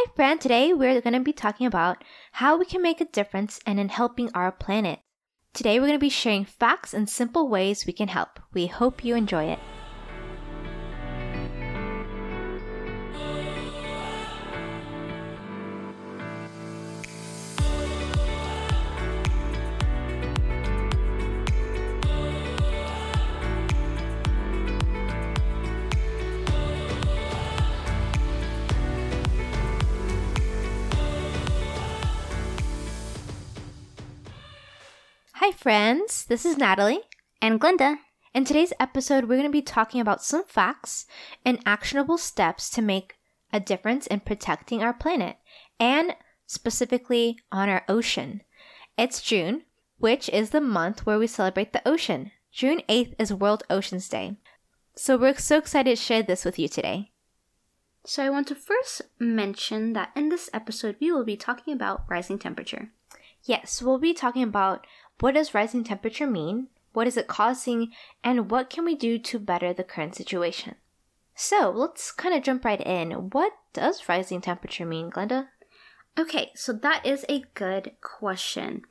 Hi, friend. Today we're going to be talking about how we can make a difference and in helping our planet. Today we're going to be sharing facts and simple ways we can help. We hope you enjoy it. Friends. This is Natalie. And Glenda. In today's episode, we're going to be talking about some facts and actionable steps to make a difference in protecting our planet and specifically on our ocean. It's June, which is the month where we celebrate the ocean. June 8th is World Oceans Day. So we're so excited to share this with you today. So, I want to first mention that in this episode, we will be talking about rising temperature. Yes, we'll be talking about what does rising temperature mean, what is it causing, and what can we do to better the current situation. So let's kind of jump right in. What does rising temperature mean, Glenda? Okay, so that is a good question.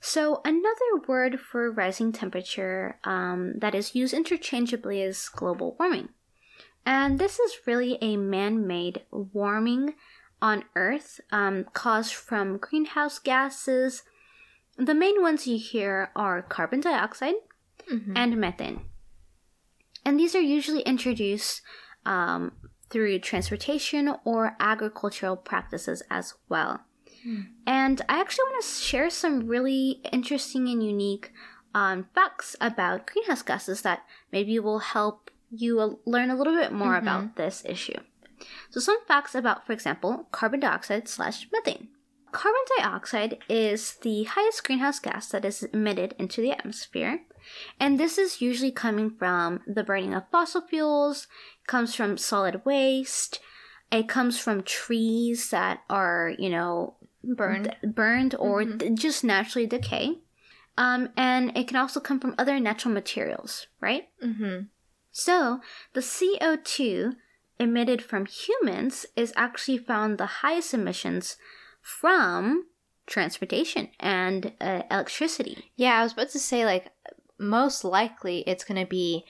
So, another word for rising temperature um, that is used interchangeably is global warming. And this is really a man made warming on Earth um, caused from greenhouse gases. The main ones you hear are carbon dioxide Mm-hmm. and methane. And these are usually introduced um, through transportation or agricultural practices as well. And I actually want to share some really interesting and unique um, facts about greenhouse gases that maybe will help you learn a little bit more about this issue. So, some facts about, for example, carbon dioxide slash methane. Carbon dioxide is the highest greenhouse gas that is emitted into the atmosphere. And this is usually coming from the burning of fossil fuels, comes from solid waste, it comes from trees that are, you know, Burned. burned or d- just naturally decay. Um, and it can also come from other natural materials, right? Mm-hmm. So, the CO2 emitted from humans is actually found the highest emissions from transportation and uh, electricity. Yeah, I was about to say, like, most likely it's going to be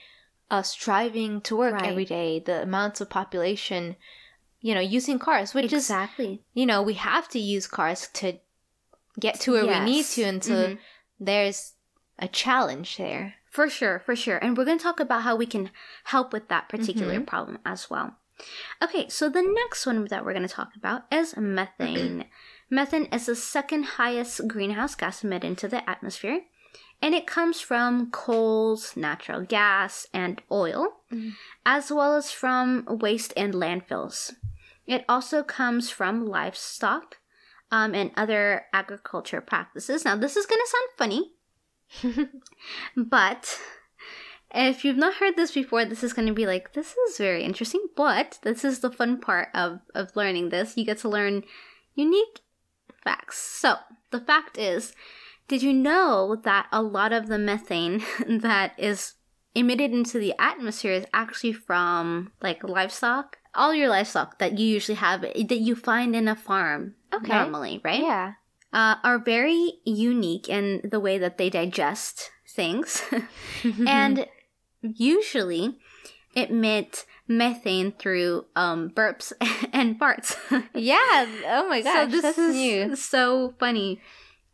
us driving to work Right. every day, the amounts of population, you know, using cars, which is, exactly. you know, we have to use cars to get to where we need to. And so Mhm. there's a challenge there. For sure, for sure. And we're going to talk about how we can help with that particular Mhm. problem as well. Okay, so the next one that we're going to talk about is methane. methane is the second highest greenhouse gas emitted into the atmosphere, and it comes from coals, natural gas, and oil, Mhm. as well as from waste and landfills. It also comes from livestock um, and other agriculture practices. Now, this is going to sound funny, but if you've not heard this before, this is going to be like, this is very interesting. But this is the fun part of, of learning this. You get to learn unique facts. So, the fact is, did you know that a lot of the methane that is emitted into the atmosphere is actually from like livestock? All your livestock that you usually have, that you find in a farm Okay. normally, right? Yeah. uh, are very unique in the way that they digest things and usually emit methane through um, burps and farts. yeah. Oh my gosh. So this that's is new. so funny.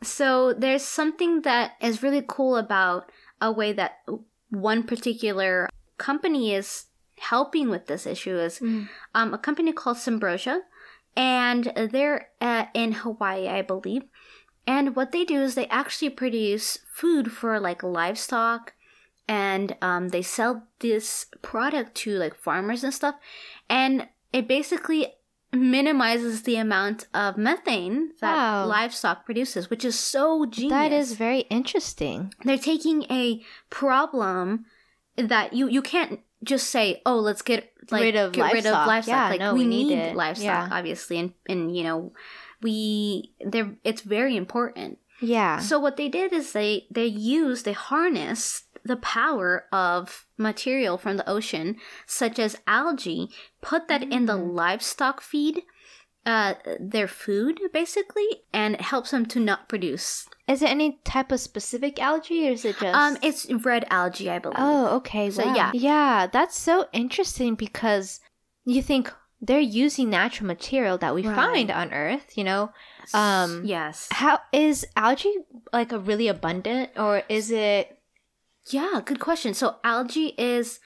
So there's something that is really cool about a way that one particular company is helping with this issue is Mm. um, a company called Symbrosia, and they're uh, in Hawaii, I believe. And what they do is they actually produce food for like livestock, and um, they sell this product to like farmers and stuff, and it basically minimizes the amount of methane that Wow. livestock produces, which is so genius That is very interesting. they're taking a problem that you you can't just say oh let's get like Rid of get rid of livestock. livestock Yeah, like no, we, we need need, livestock Yeah. obviously and and you know we they're it's very important Yeah. so what they did is they they used they harnessed the power of material from the ocean such as algae put that in the Mm. livestock feed uh, their food basically, and it helps them to not produce. Is it any type of specific algae or is it just Um, it's red algae, I believe. Oh, okay. So, wow. yeah. Yeah, that's so interesting because you think they're using natural material that we Right. find on Earth, you know? Um yes. how is algae like a really abundant or is it Yeah, good question. So algae is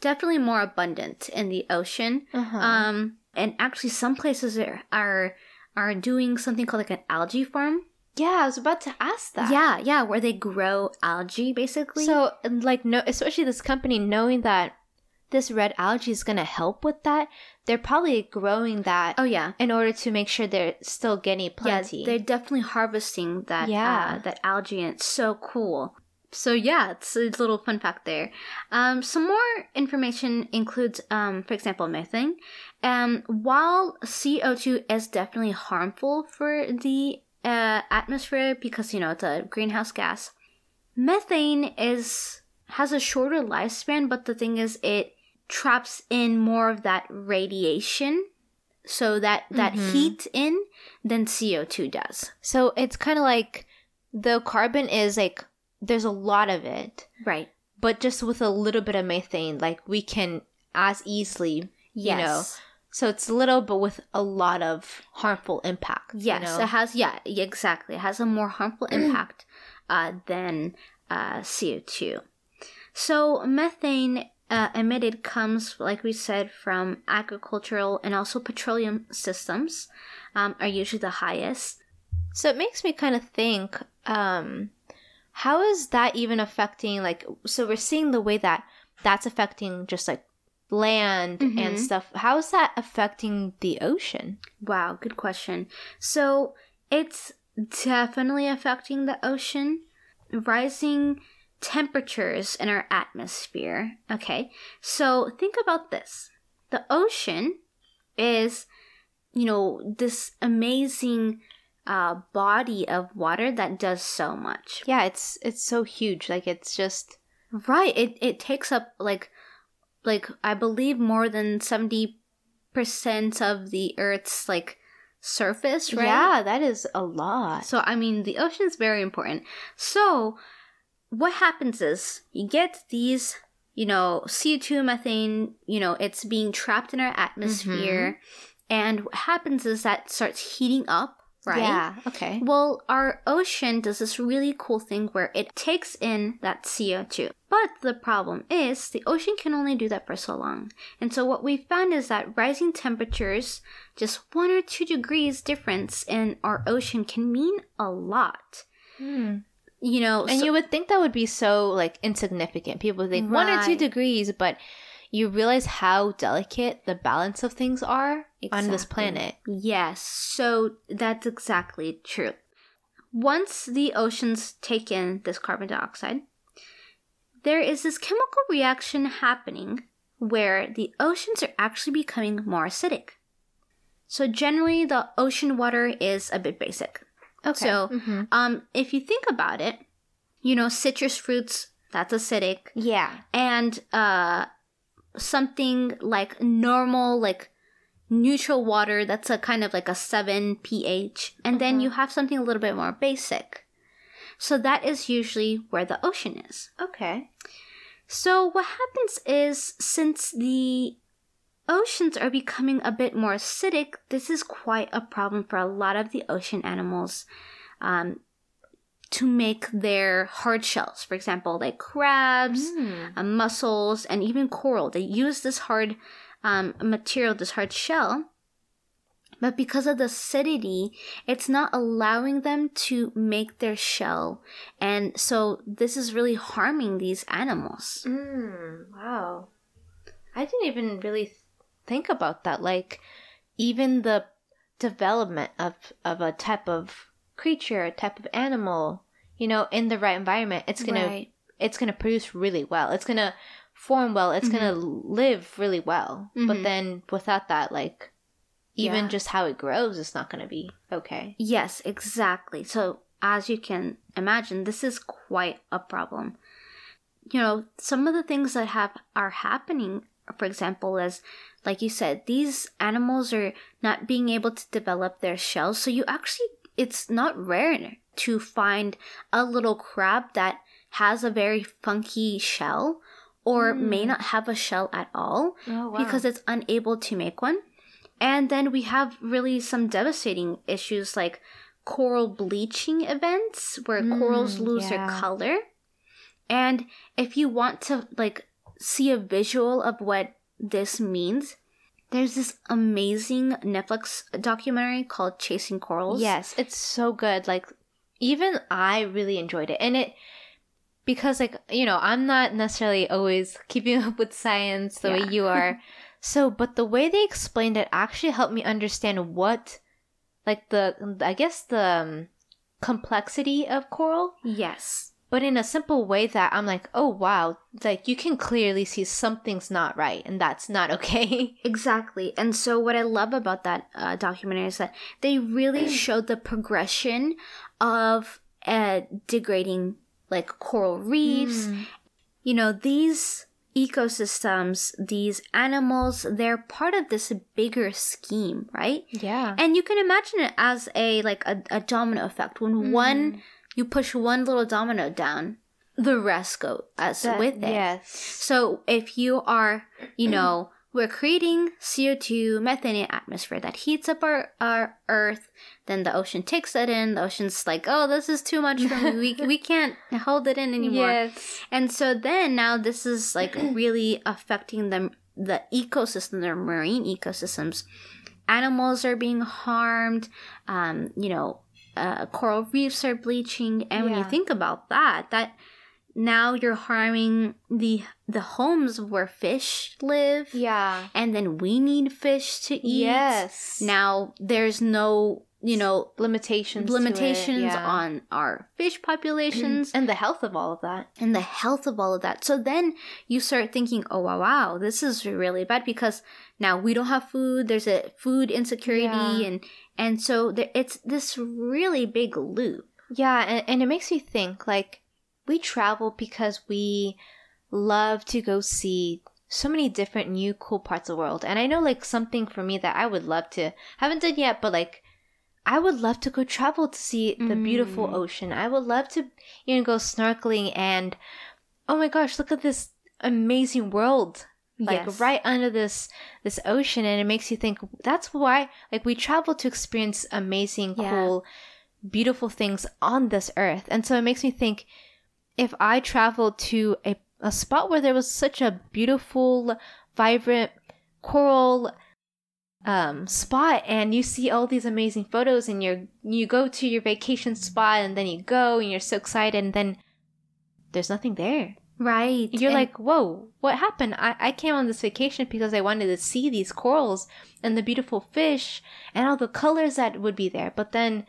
definitely more abundant in the ocean. uh-huh. Um, and actually, some places are are, are doing something called like an algae farm. Yeah, I was about to ask that. Yeah, yeah, where they grow algae basically. So, like, no, especially this company knowing that this red algae is going to help with that, they're probably growing that oh yeah, in order to make sure they're still getting plenty. yeah, they're definitely harvesting that Yeah. uh, that algae, and it's so cool. So yeah, it's a little fun fact there. Um, some more information includes, um, for example, methane. Um, while CO two is definitely harmful for the uh, atmosphere because you know it's a greenhouse gas, methane is has a shorter lifespan. But the thing is, it traps in more of that radiation, so that that Mhm. heat in than CO two does. so it's kind of like the carbon is like there's a lot of it, Right. but just with a little bit of methane, like we can as easily, you know. So it's little, but with a lot of harmful impact. you Yes, know? it has. Yeah, yeah, exactly. It has a more harmful impact uh, than uh, CO two. So methane uh, emitted comes, like we said, from agricultural and also petroleum systems. Um, are usually the highest. So it makes me kind of think, um, how is that even affecting like so we're seeing the way that that's affecting just like land and Mhm. stuff. How is that affecting the ocean? Wow, good question. So it's definitely affecting the ocean. Rising temperatures in our atmosphere. Okay, so think about this the ocean is, you know, this amazing uh, body of water that does so much. Yeah, it's it's so huge. Like it's just Right. It, it takes up like, like, I believe more than 70% of the Earth's like surface, right? yeah, that is a lot. So, I mean, the ocean's very important. So, what happens is you get these, you know, CO2, methane, you know, it's being trapped in our atmosphere. And what happens is that starts heating up, right? Yeah. Okay. Well, our ocean does this really cool thing where it takes in that CO2. But the problem is the ocean can only do that for so long. And so what we found is that rising temperatures, just one or two degrees difference in our ocean can mean a lot. Hmm. You know, And so- you would think that would be so like insignificant. People think one or two degrees, but you realize how delicate the balance of things are on this planet. Yes, so that's exactly true. Once the oceans take in this carbon dioxide, there is this chemical reaction happening where the oceans are actually becoming more acidic. So generally the ocean water is a bit basic. Okay. So Mhm. um if you think about it, you know, citrus fruits, that's acidic yeah. and uh something like normal like neutral water that's a kind of like a 7 ph and then Uh-huh. you have something a little bit more basic so that is usually where the ocean is Okay. so what happens is since the oceans are becoming a bit more acidic this is quite a problem for a lot of the ocean animals um, to make their hard shells for example like crabs Hmm. uh, mussels, and even coral. They use this hard um, material, this hard shell, but because of the acidity, it's not allowing them to make their shell. And so this is really harming these animals. Mm, wow. I didn't even really think about that. Like, even the development of, of a type of creature, a type of animal, you know, in the right environment, it's gonna it's gonna produce really well. It's gonna form well. It's gonna live really well. But Mhm. then without that, like, even Yeah. just how it grows it's not gonna be okay. Yes, exactly. So, as you can imagine, this is quite a problem. You know, some of the things that have are happening for example, as like you said, these animals are not being able to develop their shells. So you actually, it's not rare to find a little crab that has a very funky shell or mm. may not have a shell at all oh, wow. because it's unable to make one. And then we have really some devastating issues like coral bleaching events where mm, corals lose yeah. their color. And if you want to like see a visual of what this means, there's this amazing Netflix documentary called Chasing Corals. Yes, it's so good. Like even I really enjoyed it. And it because like, you know, I'm not necessarily always keeping up with science the yeah. way you are. so, but the way they explained it actually helped me understand what like the I guess the um, complexity of coral. Yes but in a simple way that I'm like, oh wow, like you can clearly see something's not right and that's not okay. Exactly. And so what I love about that uh, documentary is that they really showed the progression of uh, degrading like coral reefs. Mm. You know, these ecosystems, these animals, they're part of this bigger scheme, right? Yeah. And you can imagine it as a like a, a domino effect when mm. one you push one little domino down, the rest go as that, with it. Yes. So if you are, you know, we're creating CO2, methane in atmosphere that heats up our, our earth, then the ocean takes that in. The ocean's like, oh, this is too much for me. We, we can't hold it in anymore. Yes. And so then now this is like really affecting them, the ecosystem, their marine ecosystems. Animals are being harmed. Um, you know, uh, coral reefs are bleaching and yeah. when you think about that that now you're harming the the homes where fish live yeah and then we need fish to eat yes now there's no you know limitations limitations yeah. on our fish populations and the health of all of that and the health of all of that so then you start thinking oh wow wow this is really bad because now we don't have food there's a food insecurity yeah. and and so there, it's this really big loop. Yeah, and, and it makes me think like we travel because we love to go see so many different new cool parts of the world. And I know like something for me that I would love to haven't done yet, but like I would love to go travel to see the mm. beautiful ocean. I would love to you know go snorkeling and oh my gosh, look at this amazing world like yes. right under this this ocean and it makes you think that's why like we travel to experience amazing yeah. cool beautiful things on this earth and so it makes me think if i traveled to a, a spot where there was such a beautiful vibrant coral um, spot and you see all these amazing photos and you're you go to your vacation spot and then you go and you're so excited and then there's nothing there Right. You're and like, whoa, what happened? I, I came on this vacation because I wanted to see these corals and the beautiful fish and all the colors that would be there. But then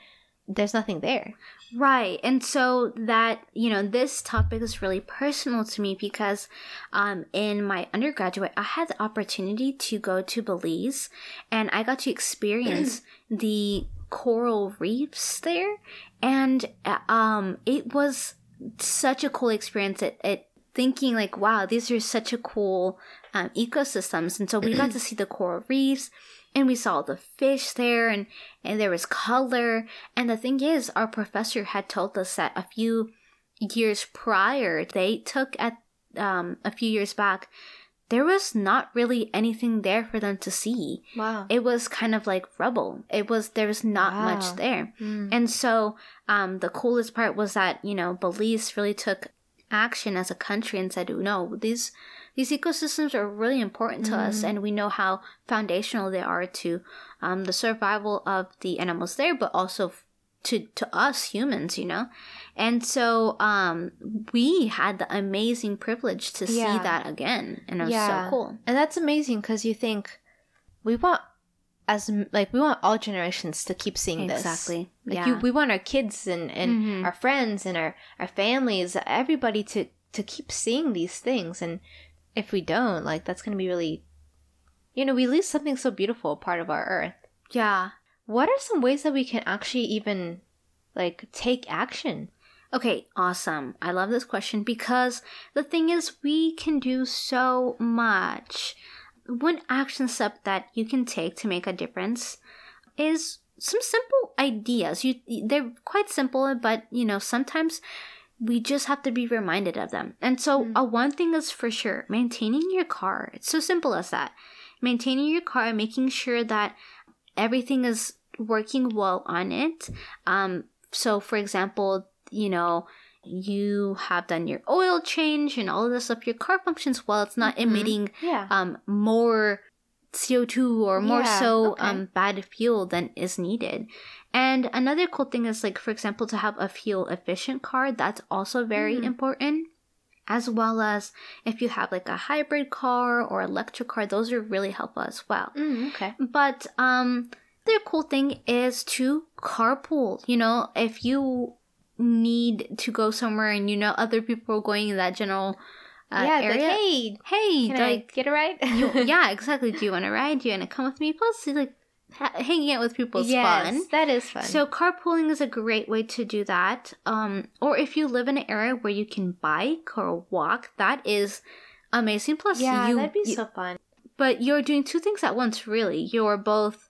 there's nothing there. Right. And so that, you know, this topic is really personal to me because um, in my undergraduate, I had the opportunity to go to Belize and I got to experience the coral reefs there. And uh, um, it was such a cool experience. It, it thinking like, wow, these are such a cool um, ecosystems. And so we got to see the coral reefs and we saw the fish there and, and there was color. And the thing is, our professor had told us that a few years prior, they took at um, a few years back, there was not really anything there for them to see. Wow. It was kind of like rubble. It was, there was not wow. much there. Mm. And so, um, the coolest part was that, you know, Belize really took action as a country and said, no, these these ecosystems are really important to mm. us, and we know how foundational they are to um, the survival of the animals there, but also to to us humans, you know. And so um, we had the amazing privilege to yeah. see that again, and it was yeah. so cool. And that's amazing because you think we want as like we want all generations to keep seeing this exactly like yeah. you, we want our kids and and mm-hmm. our friends and our our families everybody to to keep seeing these things and if we don't like that's going to be really you know we lose something so beautiful part of our earth yeah what are some ways that we can actually even like take action Okay, awesome. I love this question because the thing is, we can do so much. One action step that you can take to make a difference is some simple ideas. You they're quite simple, but you know, sometimes we just have to be reminded of them. And so, mm. uh, one thing is for sure maintaining your car. It's so simple as that. Maintaining your car, making sure that everything is working well on it. Um, so, for example, you know, you have done your oil change and all of this stuff, your car functions well. It's not mm-hmm. emitting yeah. um, more CO2 or more yeah, so okay. um, bad fuel than is needed. And another cool thing is, like, for example, to have a fuel efficient car, that's also very mm. important. As well as if you have like a hybrid car or electric car, those are really helpful as well. Mm, okay. But um, the cool thing is to carpool. You know, if you need to go somewhere and you know other people are going in that general uh, yeah, area. Like, hey, hey, can like, I get a ride? you, yeah, exactly. Do you want to ride? Do you want to come with me? Plus, like ha- hanging out with people is yes, fun. That is fun. So carpooling is a great way to do that. Um, or if you live in an area where you can bike or walk, that is amazing. Plus, yeah, you, that'd be you, so fun. But you're doing two things at once, really. You're both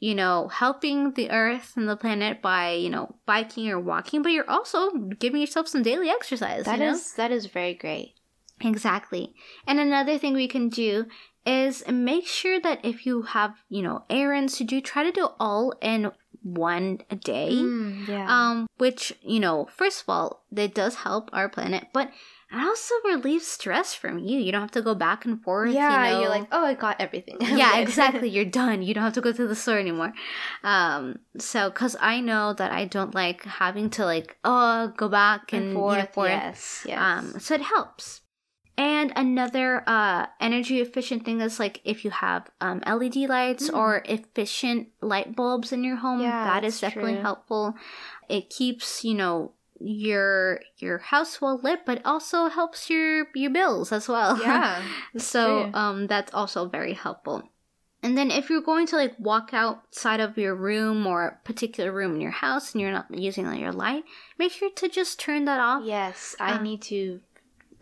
you know, helping the earth and the planet by, you know, biking or walking, but you're also giving yourself some daily exercise. That you know? is, that is very great. Exactly. And another thing we can do is make sure that if you have, you know, errands to do, try to do all in one a day. Mm, yeah. Um, which, you know, first of all, that does help our planet, but it also relieves stress from you. You don't have to go back and forth. Yeah, you know? you're like, oh, I got everything. yeah, exactly. You're done. You don't have to go to the store anymore. Um, so because I know that I don't like having to like, oh, go back and, and forth. You know, forth. Yes, yes. Um, so it helps. And another uh, energy efficient thing is like if you have um, LED lights mm. or efficient light bulbs in your home, yeah, that is definitely true. helpful. It keeps, you know, your your house well lit but also helps your your bills as well yeah so true. um that's also very helpful and then if you're going to like walk outside of your room or a particular room in your house and you're not using your light make sure to just turn that off yes i uh, need to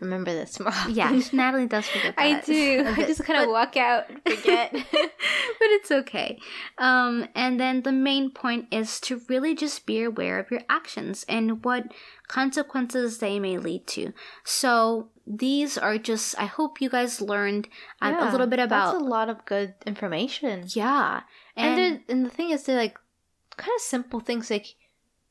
remember this tomorrow. yeah, Natalie does forget that. I do. I just kind of walk out, and forget. but it's okay. Um, and then the main point is to really just be aware of your actions and what consequences they may lead to. So these are just I hope you guys learned um, yeah, a little bit about that's a lot of good information. Yeah. And and, and the thing is they're like kind of simple things like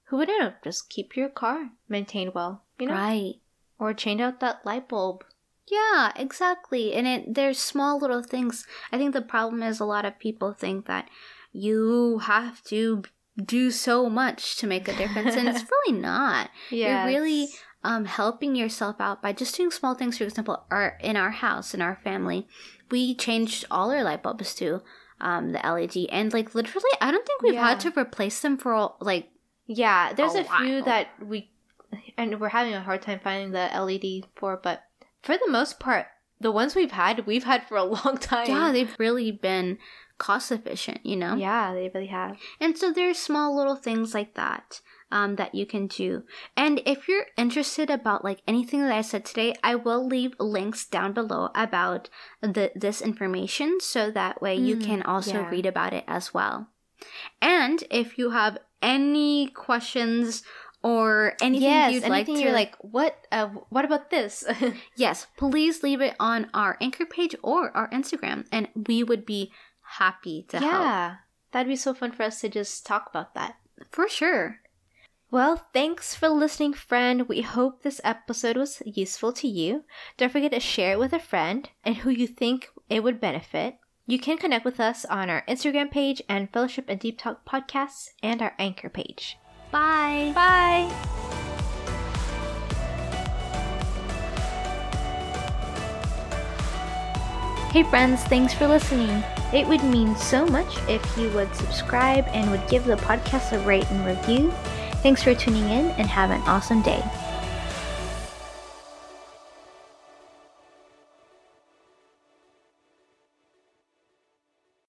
who would know just keep your car maintained well, you know? Right. Or change out that light bulb. Yeah, exactly. And it there's small little things. I think the problem is a lot of people think that you have to do so much to make a difference and it's really not. Yeah. You're really um, helping yourself out by just doing small things. For example, our in our house, in our family, we changed all our light bulbs to um, the LED, and like literally, I don't think we've yeah. had to replace them for like. Yeah, there's a, a few that we and we're having a hard time finding the LED for, but for the most part, the ones we've had, we've had for a long time. Yeah, they've really been cost efficient, you know? Yeah, they really have. And so there's small little things like that. Um, that you can do. And if you're interested about like anything that I said today, I will leave links down below about the this information so that way mm, you can also yeah. read about it as well. And if you have any questions or anything yes, you'd anything like to you're like what uh, what about this yes please leave it on our anchor page or our instagram and we would be happy to yeah, help yeah that'd be so fun for us to just talk about that for sure well, thanks for listening, friend. We hope this episode was useful to you. Don't forget to share it with a friend and who you think it would benefit. You can connect with us on our Instagram page and Fellowship and Deep Talk podcasts and our Anchor page. Bye. Bye. Hey friends, thanks for listening. It would mean so much if you would subscribe and would give the podcast a rate and review. Thanks for tuning in and have an awesome day.